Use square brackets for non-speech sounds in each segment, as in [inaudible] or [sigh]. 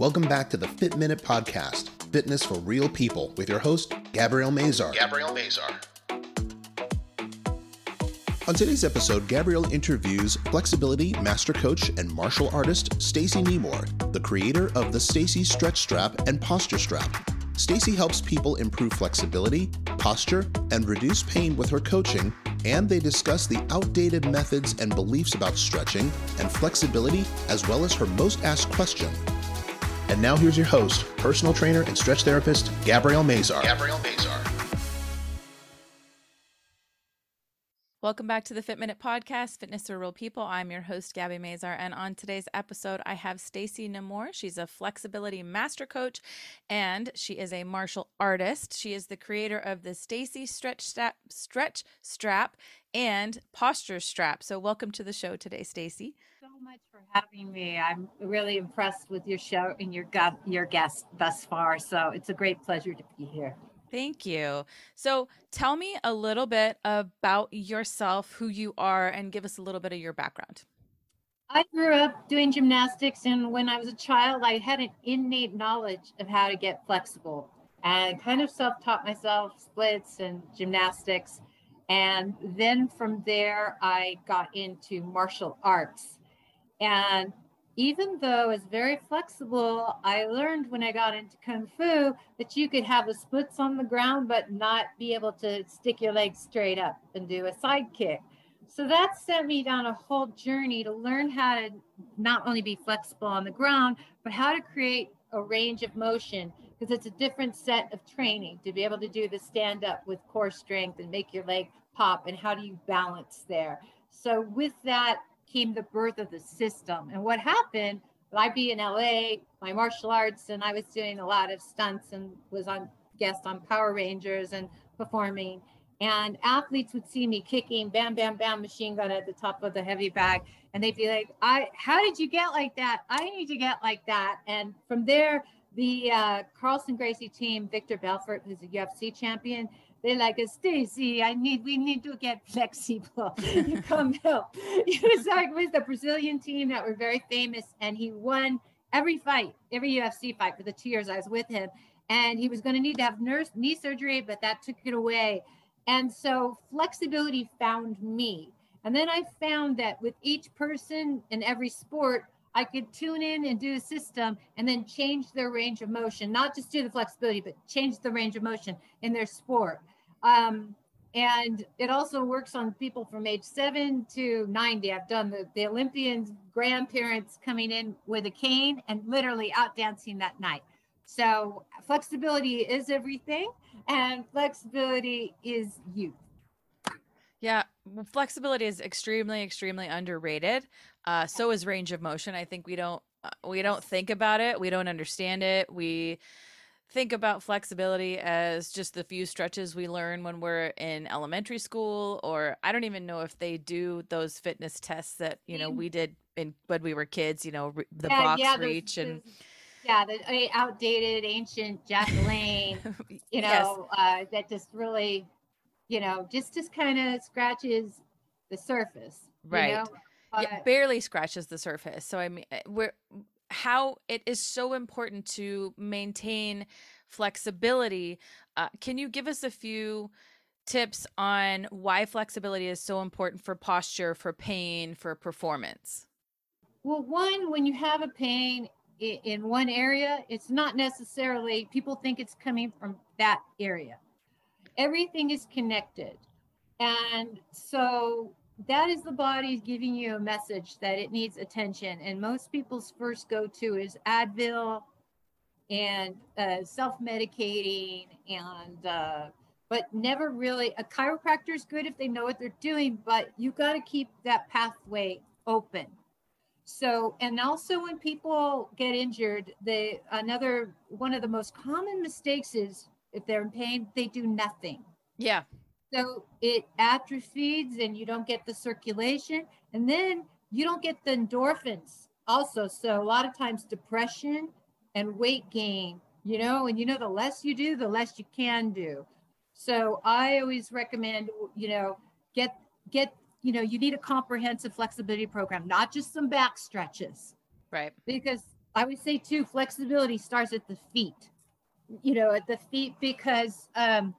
Welcome back to the Fit Minute Podcast, fitness for real people, with your host, Gabrielle Mazar. Gabrielle Mazar. On today's episode, Gabrielle interviews flexibility master coach and martial artist Stacy Nemour, the creator of the Stacy Stretch Strap and Posture Strap. Stacy helps people improve flexibility, posture, and reduce pain with her coaching, and they discuss the outdated methods and beliefs about stretching and flexibility, as well as her most asked question and now here's your host, personal trainer and stretch therapist, Gabrielle Mazar. Gabrielle Mazar. Welcome back to the Fit Minute Podcast, Fitness for Real People. I'm your host, Gabby Mazar, and on today's episode, I have Stacy Nemour. She's a flexibility master coach, and she is a martial artist. She is the creator of the Stacy Stretch Strap, Stretch Strap and Posture Strap. So, welcome to the show today, Stacy. Much for having me. I'm really impressed with your show and your gu- your guest thus far. So, it's a great pleasure to be here. Thank you. So, tell me a little bit about yourself, who you are, and give us a little bit of your background. I grew up doing gymnastics, and when I was a child, I had an innate knowledge of how to get flexible and kind of self taught myself splits and gymnastics. And then from there, I got into martial arts. And even though it's very flexible, I learned when I got into Kung Fu that you could have the splits on the ground, but not be able to stick your legs straight up and do a side kick. So that sent me down a whole journey to learn how to not only be flexible on the ground, but how to create a range of motion because it's a different set of training to be able to do the stand up with core strength and make your leg pop and how do you balance there. So with that, came the birth of the system. And what happened, I'd be in LA, my martial arts, and I was doing a lot of stunts and was on guest on Power Rangers and performing. And athletes would see me kicking, bam, bam, bam, machine gun at the top of the heavy bag. And they'd be like, I, how did you get like that? I need to get like that. And from there, the uh, Carlson Gracie team, Vitor Belfort, who's a UFC champion, they're like, Stacy, I need, we need to get flexible. [laughs] you come help. [laughs] He was like with the Brazilian team that were very famous, and he won every fight, every UFC fight for the two years I was with him. And he was going to need to have nurse knee surgery, but that took it away. And so flexibility found me. And then I found that with each person in every sport, I could tune in and do a system and then change their range of motion, not just do the flexibility, but change the range of motion in their sport. Um, and it also works on people from age seven to 90. I've done the, the Olympians' grandparents coming in with a cane and literally out dancing that night. So flexibility is everything, and flexibility is youth. Yeah, flexibility is extremely, extremely underrated. Uh, so is range of motion. I think we don't uh, we don't think about it. We don't understand it. We think about flexibility as just the few stretches we learn when we're in elementary school or i don't even know if they do those fitness tests that you know we did in when we were kids you know the yeah, box yeah, reach and yeah the outdated ancient jack [laughs] lane you know yes. uh, that just really you know just just kind of scratches the surface right you know? yeah, barely scratches the surface so i mean eh, we're how it is so important to maintain flexibility. Uh, can you give us a few tips on why flexibility is so important for posture, for pain, for performance? Well, one, when you have a pain in one area, it's not necessarily, people think it's coming from that area. Everything is connected. And so that is the body giving you a message that it needs attention. And most people's first go to is Advil and uh, self medicating, and uh, but never really. A chiropractor is good if they know what they're doing, but you got to keep that pathway open. So, and also when people get injured, they another one of the most common mistakes is if they're in pain, they do nothing. Yeah. So it atrophies and you don't get the circulation. And then you don't get the endorphins also. So a lot of times depression and weight gain, you know, and you know, the less you do, the less you can do. So I always recommend, you know, get, get, you know, you need a comprehensive flexibility program, not just some back stretches. Right. Because I would say too, flexibility starts at the feet. You know, at the feet because um,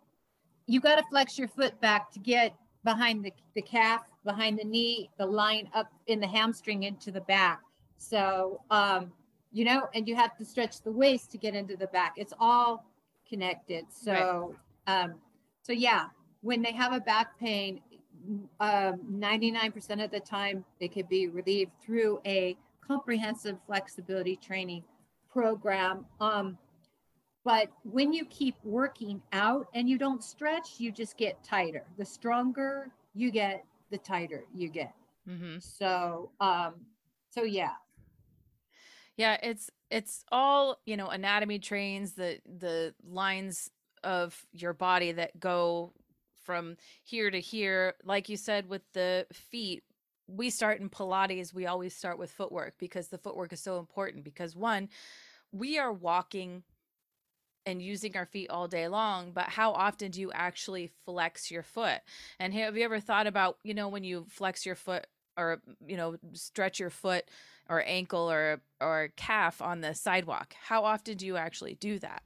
you got to flex your foot back to get behind the, the calf, behind the knee, the line up in the hamstring into the back. So, um, you know, and you have to stretch the waist to get into the back. It's all connected. So, right. um, so yeah, when they have a back pain, um, 99% of the time they could be relieved through a comprehensive flexibility training program. Um, but when you keep working out and you don't stretch, you just get tighter. The stronger you get, the tighter you get. Mm-hmm. So, um, so yeah. Yeah, it's it's all you know anatomy trains the the lines of your body that go from here to here like you said with the feet we start in Pilates, we always start with footwork because the footwork is so important. Because one, we are walking and using our feet all day long, but how often do you actually flex your foot? And have you ever thought about, you know, when you flex your foot or, you know, stretch your foot or ankle or or calf on the sidewalk? How often do you actually do that?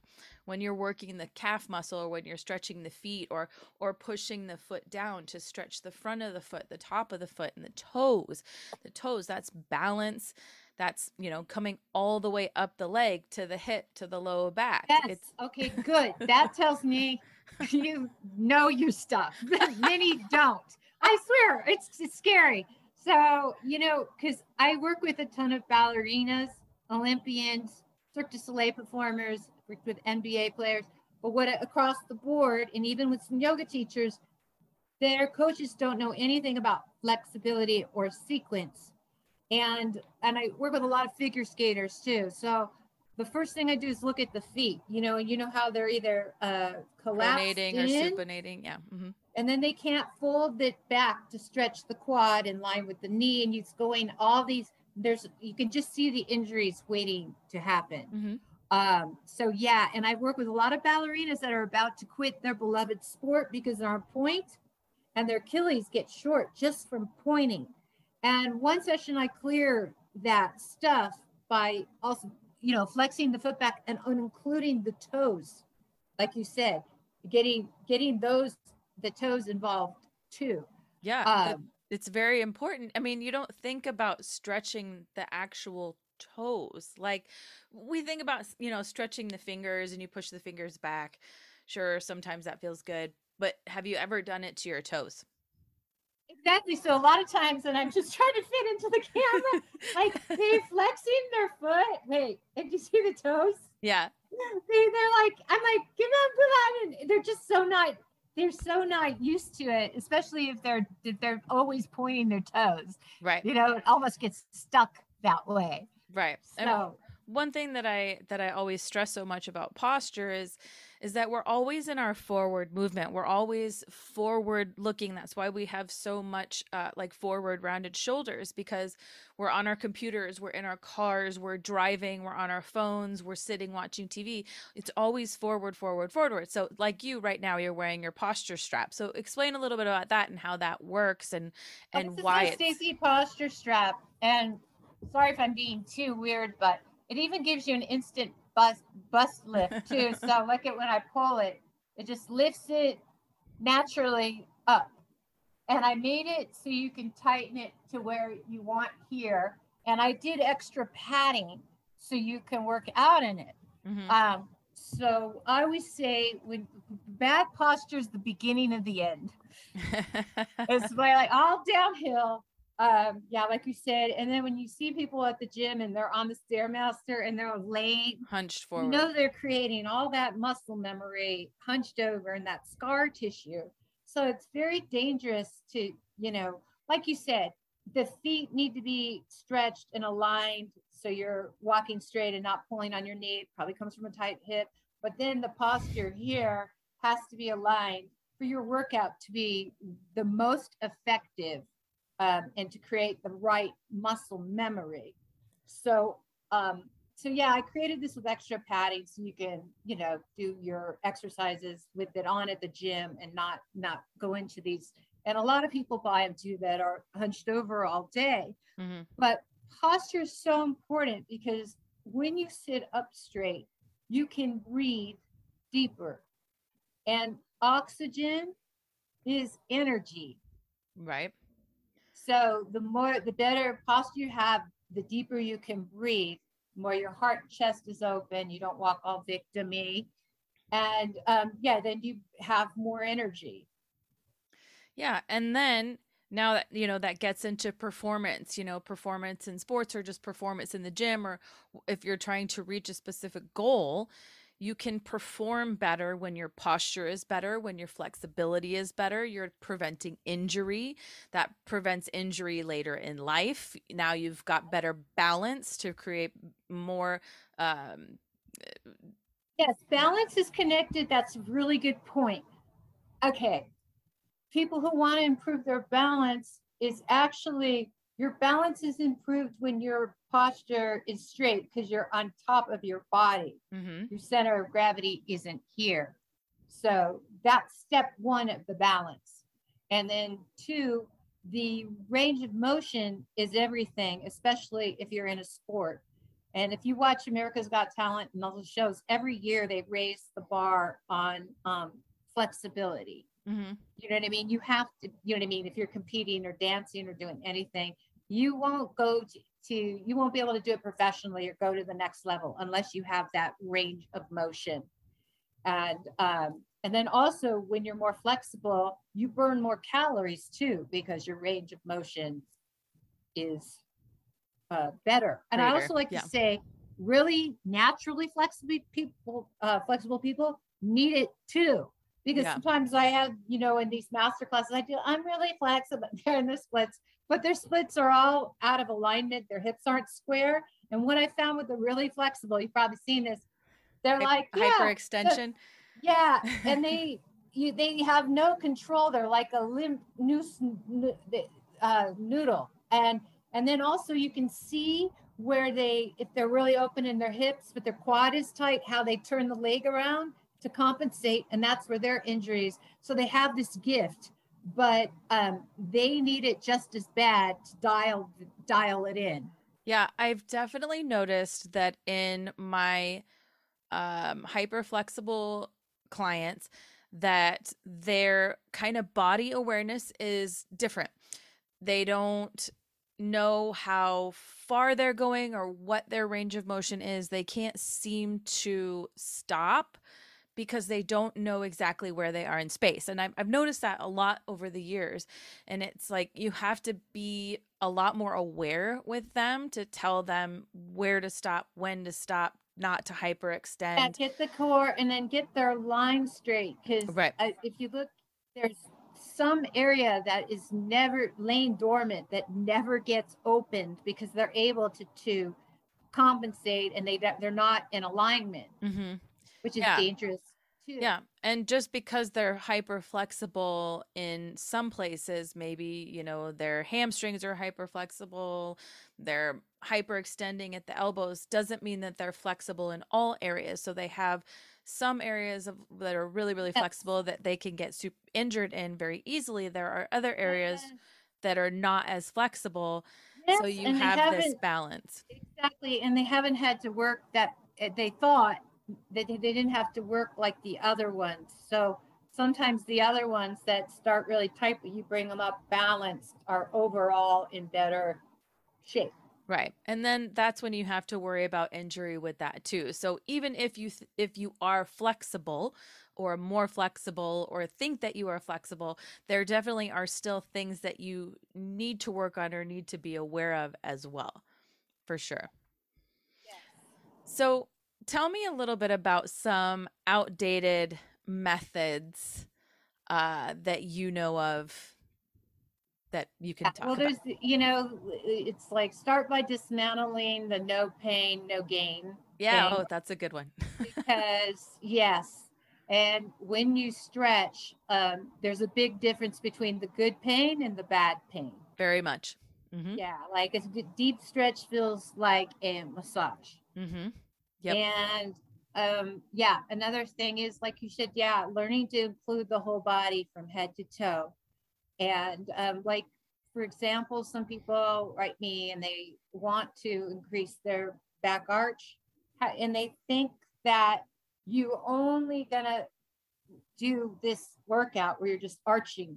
when you're working the calf muscle or when you're stretching the feet or or pushing the foot down to stretch the front of the foot the top of the foot and the toes the toes that's balance that's you know coming all the way up the leg to the hip to the lower back. Yes. It's okay good. That tells me [laughs] you know your stuff. [laughs] Many don't. I swear it's, it's scary. So you know because i work with a ton of ballerinas olympians cirque du soleil performers worked with NBA players, but what across the board, and even with some yoga teachers, their coaches don't know anything about flexibility or sequence. And and I work with a lot of figure skaters too. So the first thing I do is look at the feet, you know, you know how they're either uh, collapsing or supinating, yeah. Mm-hmm. And then they can't fold it back to stretch the quad in line with the knee, and it's going all these. There's you can just see the injuries waiting to happen. Mm-hmm. Um, so yeah, and I work with a lot of ballerinas that are about to quit their beloved sport because they're on point and their Achilles get short just from pointing. And one session I clear that stuff by also, you know, flexing the foot back and including the toes, like you said, getting getting those the toes involved too. Yeah, um, it's very important. I mean, you don't think about stretching the actual toes. Like we think about, you know, stretching the fingers and you push the fingers back. Sure, sometimes that feels good, but have you ever done it to your toes? Exactly. So a lot of times, and I'm just [laughs] trying to fit into the camera, like [laughs] they flexing their foot. Wait, and you see the toes? Yeah. They, they're like, I'm like, give them, come on. And they're just so not, they're so not used to it, especially if they're, if they're always pointing their toes. Right. You know, it almost gets stuck that way. Right. So, and one thing that I that I always stress so much about posture is is that we're always in our forward movement. We're always forward looking. That's why we have so much uh, like forward rounded shoulders because we're on our computers, we're in our cars, we're driving, we're on our phones, we're sitting watching TV. It's always forward, forward, forward. So, like you right now, you're wearing your posture strap. So, explain a little bit about that and how that works and and oh, why it's Stacy posture strap. And sorry if I'm being too weird, but it even gives you an instant bust bust lift too. so look at when I pull it, it just lifts it naturally up. And I made it so you can tighten it to where you want here. And I did extra padding so you can work out in it. Mm-hmm. Um, so I always say when bad posture is the beginning of the end. [laughs] it's like all downhill um, yeah, like you said. And then when you see people at the gym and they're on the stairmaster and they're laying hunched forward, you know they're creating all that muscle memory hunched over and that scar tissue. So it's very dangerous to, you know, like you said, the feet need to be stretched and aligned so you're walking straight and not pulling on your knee. It probably comes from a tight hip. But then the posture here has to be aligned for your workout to be the most effective um, and to create the right muscle memory. So, um, so yeah, I created this with extra padding so you can, you know, do your exercises with it on at the gym and not not go into these. And a lot of people buy them too that are hunched over all day. Mm-hmm. But posture is so important because when you sit up straight, you can breathe deeper. And oxygen is energy. Right. So the more, the better posture you have, the deeper you can breathe, the more your heart chest is open. You don't walk all victimy. And um, yeah, then you have more energy. Yeah. And then now that you know that gets into performance you know performance in sports or just performance in the gym or if you're trying to reach a specific goal you can perform better when your posture is better, when your flexibility is better. You're preventing injury. That prevents injury later in life. Now you've got better balance to create more. Um, yes, balance is connected. That's a really good point. Okay. People who want to improve their balance is actually your balance is improved when your posture is straight because you're on top of your body. Mm-hmm. Your center of gravity isn't here. So that's step one of the balance. And then two, the range of motion is everything, especially if you're in a sport. And if you watch America's Got Talent and all those shows, every year they raise the bar on um, flexibility. Mm-hmm. You know what I mean? You have to, you know what I mean? If you're competing or dancing or doing anything, you won't go to, to you won't be able to do it professionally or go to the next level unless you have that range of motion. And um, and then also when you're more flexible you burn more calories too because your range of motion is uh, better. And i also like yeah. to say really naturally flexible people uh, flexible people need it too because yeah. sometimes i have you know in these master classes i do i'm really flexible [laughs] they're in the splits but their splits are all out of alignment. Their hips aren't square. And what I found with the really flexible, you've probably seen this, they're Hy- like yeah, hyperextension. yeah, [laughs] and they you they have no control. They're like a limp noose uh, noodle, and and then also you can see where they if they're really open in their hips, but their quad is tight, how they turn the leg around to compensate, and that's where their injuries. So they have this gift but um, they need it just as bad to dial dial it in. Yeah, I've definitely noticed that in my um, hyper flexible clients that their kind of body awareness is different. They don't know how far they're going or what their range of motion is. They can't seem to stop because they don't know exactly where they are in space. And I've, I've noticed that a lot over the years. And it's like you have to be a lot more aware with them to tell them where to stop, when to stop, not to hyperextend. Yeah, get the core and then get their line straight. Because right. if you look, there's some area that is never laying dormant that never gets opened because they're able to to compensate and they they're not in alignment. Mm-hmm which is yeah. dangerous too. Yeah. And just because they're hyper flexible in some places, maybe, you know, their hamstrings are hyper flexible, they're hyper extending at the elbows, doesn't mean that they're flexible in all areas. So they have some areas of that are really, really yes. flexible that they can get super injured in very easily. There are other areas yes. that are not as flexible. Yes, so you have this balance. Exactly. And they haven't had to work that eh, they thought they, they didn't have to work like the other ones. So sometimes the other ones that start really tight, but you bring them up balanced, are overall in better shape. Right. And then that's when you have to worry about injury with that too. So even if you th- if you are flexible or more flexible or think that you are flexible, there definitely are still things that you need to work on or need to be aware of as well. For sure. Yes. So tell me a little bit about some outdated methods uh, that you know of that you can talk well there's you know it's like start by dismantling the no pain no gain yeah thing. oh that's a good one [laughs] because yes and when you stretch um, there's a big difference between the good pain and the bad pain very much mm-hmm. yeah like a deep stretch feels like a massage mm-hmm. Yep. And um, yeah, another thing is like you said, yeah, learning to include the whole body from head to toe. And um, like, for example, some people write me and they want to increase their back arch. and they think that you only gonna do this workout where you're just arching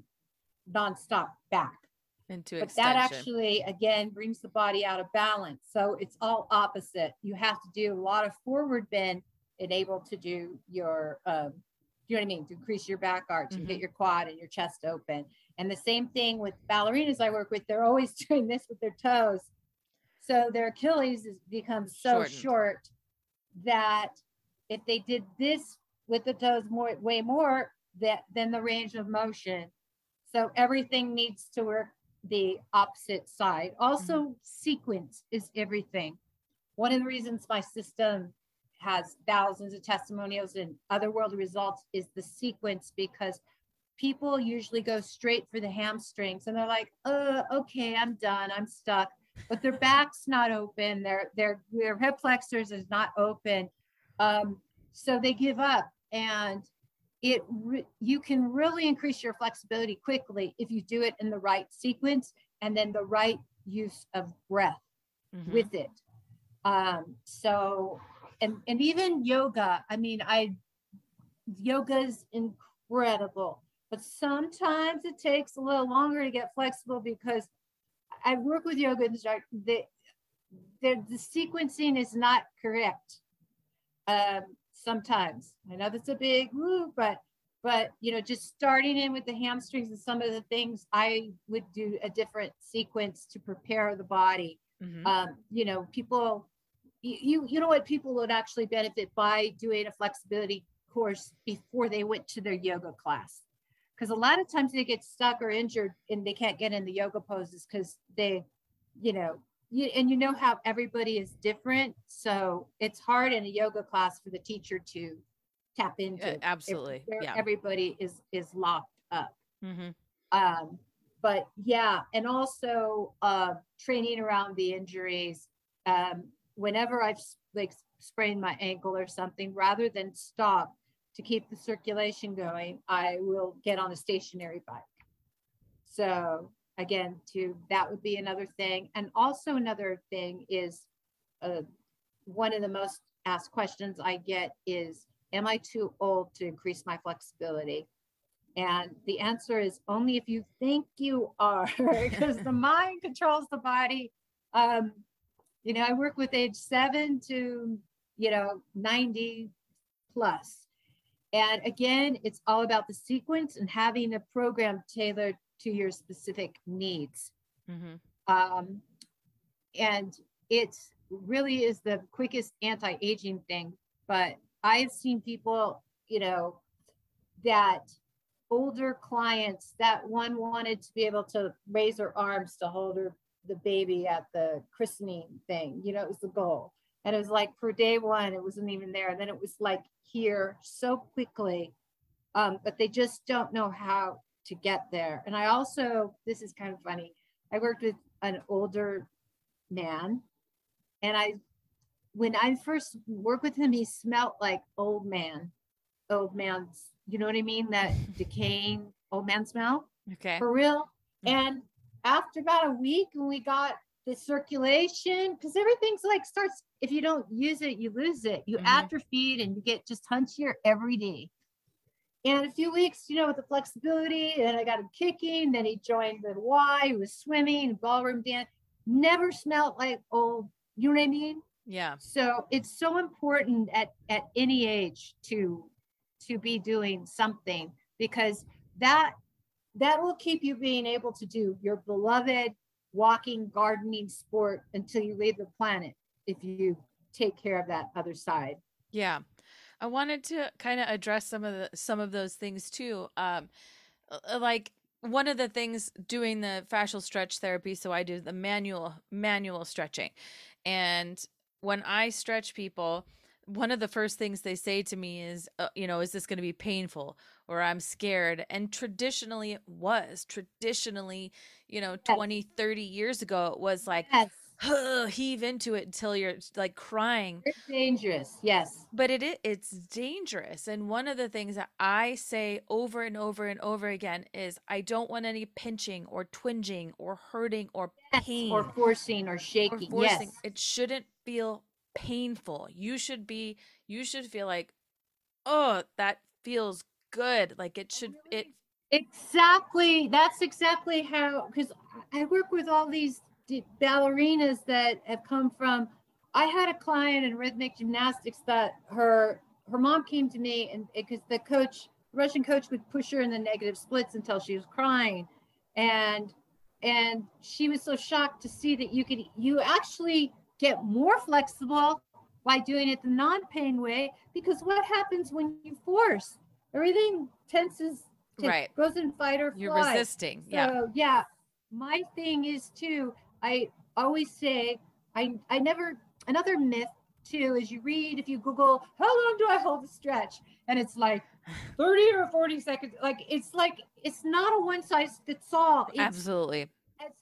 nonstop back. Into But extension. that actually, again, brings the body out of balance. So it's all opposite. You have to do a lot of forward bend and able to do your, um, you know what I mean? To increase your back arch and get Mhm. your quad and your chest open. And the same thing with ballerinas I work with, they're always [laughs] doing this with their toes. So their Achilles has become so Shortened. short that if they did this with the toes more, way more, that than the range of motion. So everything needs to work the opposite side. Also, sequence is everything. One of the reasons my system has thousands of testimonials and other world results is the sequence because people usually go straight for the hamstrings and they're like, uh, okay, I'm done, I'm stuck. But their back's not open, their their their hip flexors is not open. Um, so they give up and it re- you can really increase your flexibility quickly if you do it in the right sequence and then the right use of breath Mhm. with it um so and and even yoga i mean i yoga is incredible but sometimes it takes a little longer to get flexible because i work with yoga instructors the, the the sequencing is not correct um sometimes i know that's a big move, but but you know just starting in with the hamstrings and some of the things i would do a different sequence to prepare the body Mhm. um, you know, people, you, you, you know what, people would actually benefit by doing a flexibility course before they went to their yoga class. Because a lot of times they get stuck or injured and they can't get in the yoga poses because they, you know, you, and you know how everybody is different. So it's hard in a yoga class for the teacher to tap into. Uh, absolutely. Yeah. Everybody is, is locked up Mhm. um but yeah and also uh training around the injuries um whenever i've like sprained my ankle or something rather than stop to keep the circulation going i will get on a stationary bike so again to that would be another thing and also another thing is uh, one of the most asked questions i get is am i too old to increase my flexibility and the answer is only if you think you are, [laughs] because the mind controls the body. Um, you know, I work with age seven to, you know, 90 plus. And again, it's all about the sequence and having a program tailored to your specific needs. Mhm. Um, and it really is the quickest anti-aging thing. But I've seen people, you know, that older clients that one wanted to be able to raise her arms to hold her the baby at the christening thing you know it was the goal and it was like for day one it wasn't even there and then it was like here so quickly um, but they just don't know how to get there and i also this is kind of funny i worked with an older man and i when i first worked with him he smelled like old man old man's you know what i mean that [laughs] decaying old man smell Okay. for real. And after about a week, when we got the circulation, because everything's like starts, if you don't use it, you lose it. You Mhm. atrophied and you get just hunchier every day. And a few weeks, you know, with the flexibility, and I got him kicking. Then he joined the Y, he was swimming, ballroom dance. Never smelled like old, you know what I mean? Yeah. So it's so important at at any age to to be doing something because that that will keep you being able to do your beloved walking gardening sport until you leave the planet if you take care of that other side. Yeah. I wanted to kind of address some of the some of those things too. Um uh, like one of the things doing the fascial stretch therapy so I do the manual manual stretching. And when I stretch people, one of the first things they say to me is, uh, you know, is this going to be painful or I'm scared? And traditionally it was. Traditionally, you know, 20, 30 years ago it was like Yes, [sighs] heave into it until you're like crying it's dangerous. Yes. but it it's dangerous and one of the things that i say over and over and over again is i don't want any pinching or twinging or hurting or Yes, pain Or forcing or or shaking. forcing Yes. it shouldn't feel painful. You should be you should feel like, "Oh, that feels good." Like it oh, should it Exactly. That's exactly how, because I work with all these ballerinas that have come from. I had a client in rhythmic gymnastics that her her mom came to me and because the coach, Russian coach, would push her in the negative splits until she was crying, and and she was so shocked to see that you could you actually get more flexible by doing it the non-pain way because what happens when you force everything tenses Right. goes in fight or you're flight. resisting. yeah. Yeah, my thing is too. I always say I I never another myth too is you read if you Google how long do I hold the stretch and it's like [sighs] 30 or 40 seconds. Like it's like it's not a one size fits all. It's, Absolutely. it's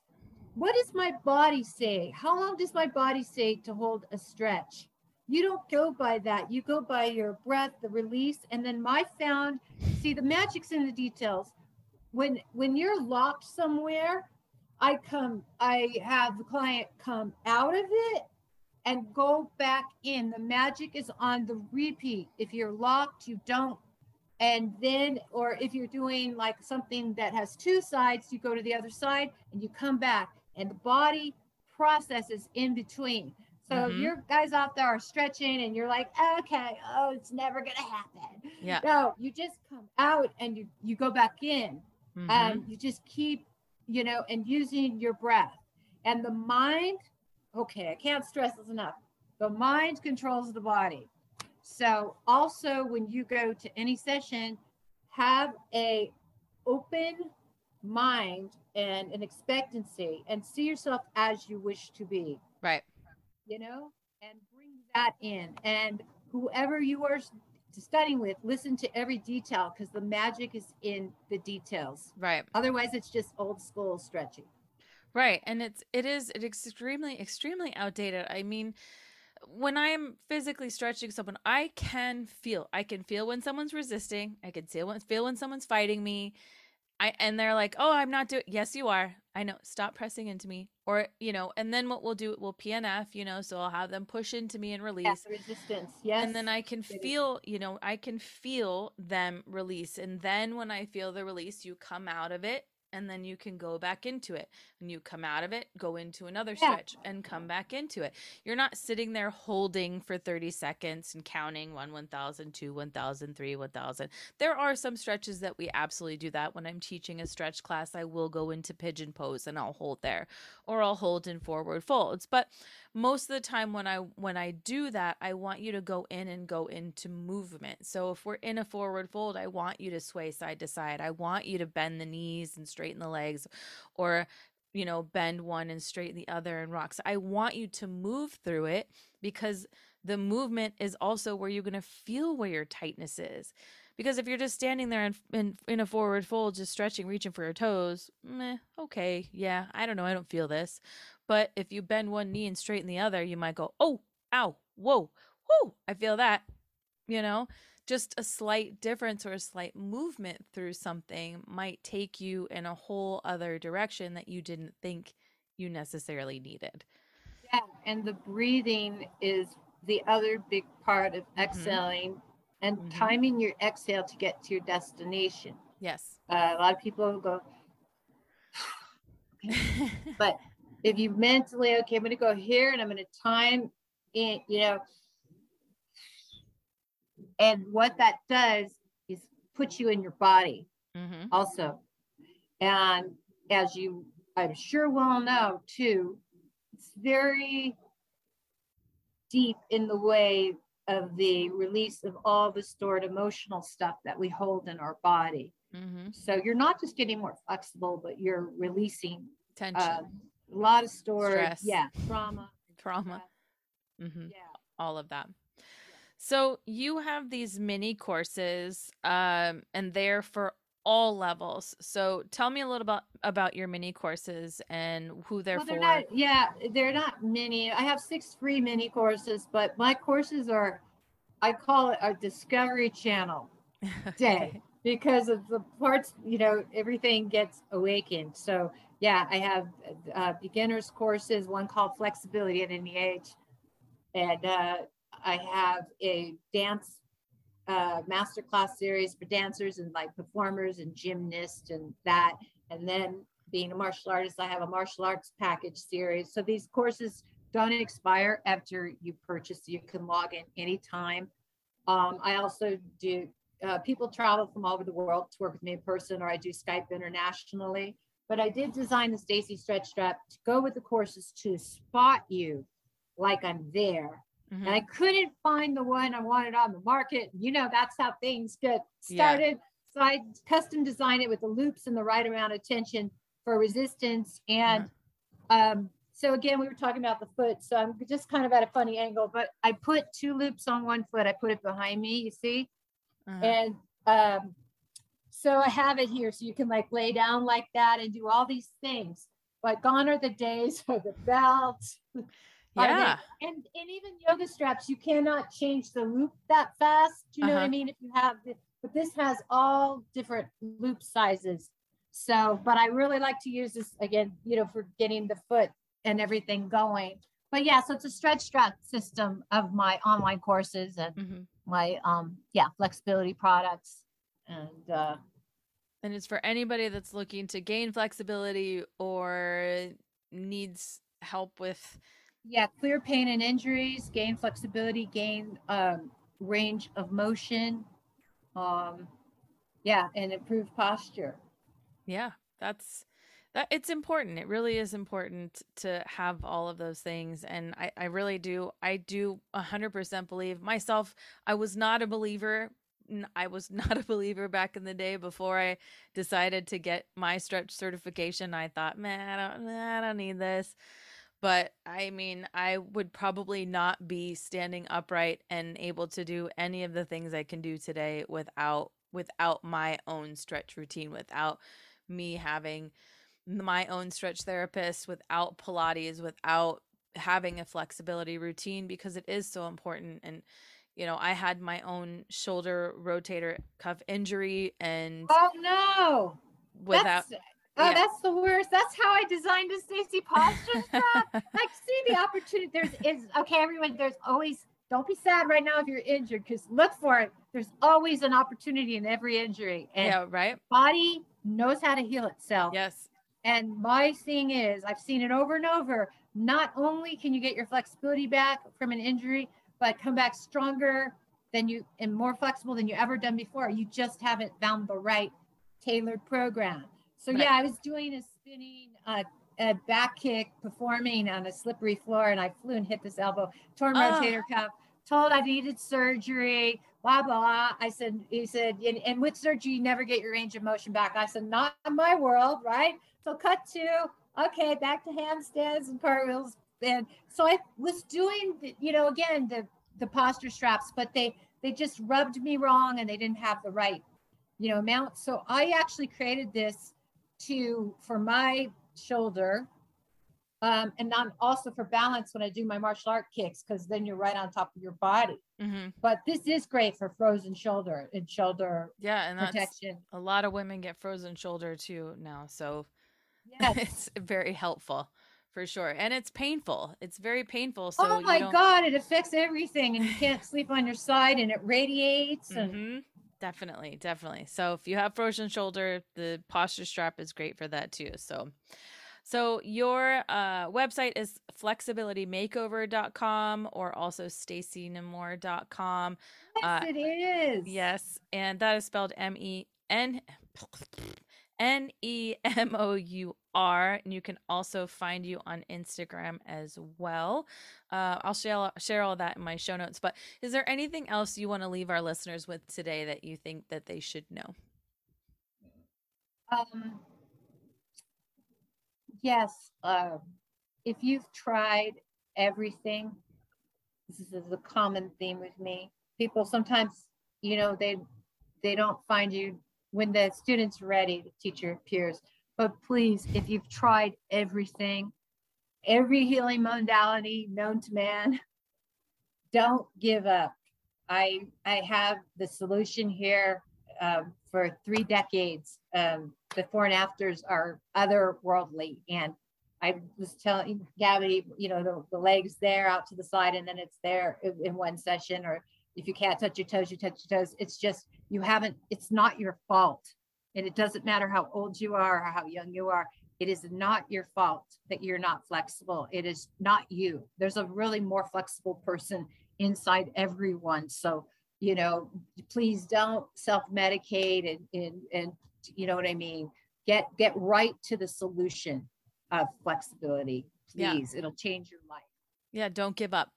what does my body say? How long does my body say to hold a stretch? You don't go by that. You go by your breath, the release, and then my found. See, the magic's in the details. When when you're locked somewhere, I come. I have the client come out of it and go back in. The magic is on the repeat. If you're locked, you don't. And then, or if you're doing like something that has two sides, you go to the other side and you come back, and the body processes in between. So Mhm. your guys out there are stretching and you're like, okay, oh, it's never gonna happen. Yeah. No, you just come out and you you go back in. Mhm. Um, you just keep, you know, and using your breath. And the mind, okay, I can't stress this enough. The mind controls the body. So also when you go to any session, have a open mind and an expectancy and see yourself as you wish to be right. you know, and bring that in. And whoever you are studying with, listen to every detail because the magic is in the details. Right. Otherwise, it's just old school stretching. Right. And it's it is it extremely extremely outdated. I mean, when I'm physically stretching someone, I can feel. I can feel when someone's resisting. I can feel when feel when someone's fighting me. I and they're like, "Oh, I'm not doing." Yes, you are. I know. Stop pressing into me. Or, you know, and then what we'll do, we'll PNF, you know, so I'll have them push into me and release. Yes, resistance. Yes. And then I can feel, you know, I can feel them release. And then when I feel the release, you come out of it and then you can go back into it. And you come out of it, go into another Yeah. stretch and come back into it. You're not sitting there holding for 30 seconds and counting 1, 1000, 2, 1000, 3, 1000. There are some stretches that we absolutely do that. When I'm teaching a stretch class, I will go into pigeon pose and I'll hold there or I'll hold in forward folds. But most of the time when I when I do that, I want you to go in and go into movement. So if we're in a forward fold, I want you to sway side to side. I want you to bend the knees and straighten the legs or you know, bend one and straighten the other and rock. So I want you to move through it because the movement is also where you're going to feel where your tightness is. Because if you're just standing there in, in in a forward fold, just stretching, reaching for your toes, meh, okay, yeah, I don't know, I don't feel this. But if you bend one knee and straighten the other, you might go, oh, ow, whoa, whoo, I feel that. You know, just a slight difference or a slight movement through something might take you in a whole other direction that you didn't think you necessarily needed. Yeah, and the breathing is the other big part of Mhm. exhaling and Mhm. timing your exhale to get to your destination. Yes. Uh, a lot of people go, [sighs] [laughs] but if you mentally, okay, I'm going to go here and I'm going to time in, you know, and what that does is put you in your body hmm also. And as you, I'm sure well know too, it's very deep in the way of the release of all the stored emotional stuff that we hold in our body. hmm So you're not just getting more flexible, but you're releasing Tension, uh, a lot of stored, Stress. yeah, trauma. trauma, stress, hmm Yeah. all of that. So you have these mini courses, um, and they're for all levels. So tell me a little about about your mini courses and who they're well, they're for. not, yeah, they're not many. I have six free mini courses, but my courses are, I call it a discovery channel [laughs] day because of the parts, you know, everything gets awakened. So, yeah, I have uh, beginners courses, one called Flexibility at Any Age. And uh, I have a dance uh, masterclass series for dancers and like performers and gymnasts and that. And then being a martial artist, I have a martial arts package series. So these courses don't expire after you purchase. You can log in anytime. Um, I also do, uh, people travel from all over the world to work with me in person, or I do Skype internationally. But I did design the Stacy Stretch Strap to go with the courses to spot you like I'm there. Mm-hmm. And I couldn't find the one I wanted on the market. You know, that's how things get started. Yeah. So I custom designed it with the loops and the right amount of tension for resistance. And mm-hmm. um, so again, we were talking about the foot. So I'm just kind of at a funny angle, but I put two loops on one foot. I put it behind me, you see? Uh-huh. And um, so I have it here so you can like lay down like that and do all these things. But gone are the days [laughs] of the belts. Yeah. and and even yoga straps, you cannot change the loop that fast. Do you know uh-huh. what I uh-huh. mean? If you have the, but this has all different loop sizes. So, but I really like to use this again, you know, for getting the foot and everything going. But yeah, so it's a stretch strap system of my online courses and mm-hmm. my um yeah, flexibility products and uh and it's for anybody that's looking to gain flexibility or needs help with yeah clear pain and injuries gain flexibility gain um, range of motion um, yeah and improve posture yeah that's that it's important it really is important to have all of those things and i, I really do i do 100% believe myself i was not a believer I was [laughs] not a believer back in the day before I decided to get my stretch certification. I thought, man, I don't, I don't need this. But I mean, I would probably not be standing upright and able to do any of the things I can do today without without my own stretch routine, without me having my own stretch therapist, without Pilates, without having a flexibility routine because it is so important and you know, I had my own shoulder rotator cuff injury and Oh no. Without that's, Oh, yeah. that's the worst. That's how I designed a Stacy posture [laughs] strap. like see the opportunity. There's is okay, everyone. There's always don't be sad right now if you're injured because look for it. There's always an opportunity in every injury. And yeah, right. Body knows how to heal itself. Yes. And my thing is, I've seen it over and over. Not only can you get your flexibility back from an injury, but come back stronger than you and more flexible than you ever done before. You just haven't found the right tailored program. So yeah, I was doing a spinning uh, a back kick performing on a slippery floor and I flew and hit this elbow, torn oh. rotator cuff, told I needed surgery, blah, blah. I said, he said, and, and with surgery, you never get your range of motion back. I said, not in my world, right? So cut to, okay, back to handstands and cartwheels, and so I was doing, the, you know, again the the posture straps, but they they just rubbed me wrong and they didn't have the right, you know, amount. So I actually created this to for my shoulder, um, and not also for balance when I do my martial art kicks because then you're right on top of your body. Mm-hmm. But this is great for frozen shoulder and shoulder yeah, and protection. a lot of women get frozen shoulder too now, so yes. [laughs] it's very helpful for sure and it's painful it's very painful so oh my god it affects everything and you can't sleep on your side and it radiates and mm-hmm. Definitely definitely so if you have frozen shoulder the posture strap is great for that too so so your uh, website is flexibilitymakeover.com or also stacynemour.com. Yes, uh, it is. Yes, and that is spelled M E N N E M O U R. And you can also find you on Instagram as well. Uh, I'll share, share all that in my show notes. But is there anything else you want to leave our listeners with today that you think that they should know? Um, yes. Uh, if you've tried everything, this is a common theme with me. People sometimes, you know, they they don't find you when the student's ready, the teacher appears. But please, if you've tried everything, every healing modality known to man, don't give up. I I have the solution here um, for three decades. Um, before and afters are otherworldly, and I was telling Gabby, you know, the, the legs there out to the side, and then it's there in, in one session. Or if you can't touch your toes, you touch your toes. It's just you haven't. It's not your fault, and it doesn't matter how old you are or how young you are. It is not your fault that you're not flexible. It is not you. There's a really more flexible person inside everyone. So you know, please don't self-medicate and and and you know what I mean. Get get right to the solution of flexibility. Please, yeah. it'll change your life. Yeah, don't give up.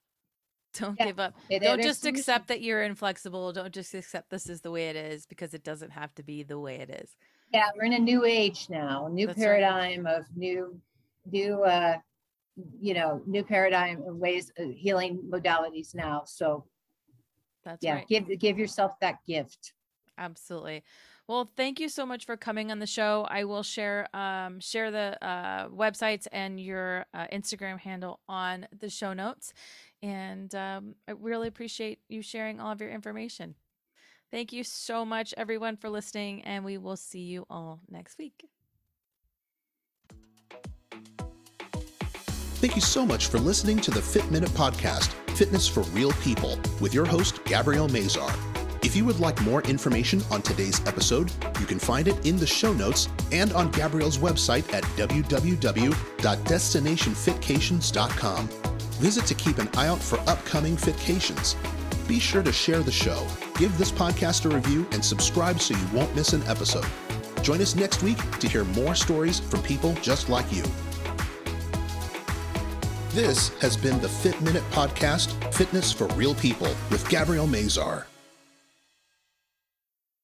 Don't yeah. give up. It, don't just accept that you're inflexible. Don't just accept this is the way it is because it doesn't have to be the way it is. Yeah, we're in a new age now, new That's paradigm right. of new, new, uh, you know, new paradigm of ways of healing modalities now. So, that's yeah, right. give give yourself that gift. Absolutely. Well, thank you so much for coming on the show. I will share um, share the uh, websites and your uh, Instagram handle on the show notes, and um, I really appreciate you sharing all of your information. Thank you so much, everyone, for listening, and we will see you all next week. Thank you so much for listening to the Fit Minute Podcast, Fitness for Real People, with your host, Gabrielle Mazar. If you would like more information on today's episode, you can find it in the show notes and on Gabrielle's website at www.destinationfitcations.com. Visit to keep an eye out for upcoming fitcations. Be sure to share the show, give this podcast a review, and subscribe so you won't miss an episode. Join us next week to hear more stories from people just like you. This has been the Fit Minute Podcast, Fitness for Real People with Gabrielle Mazar.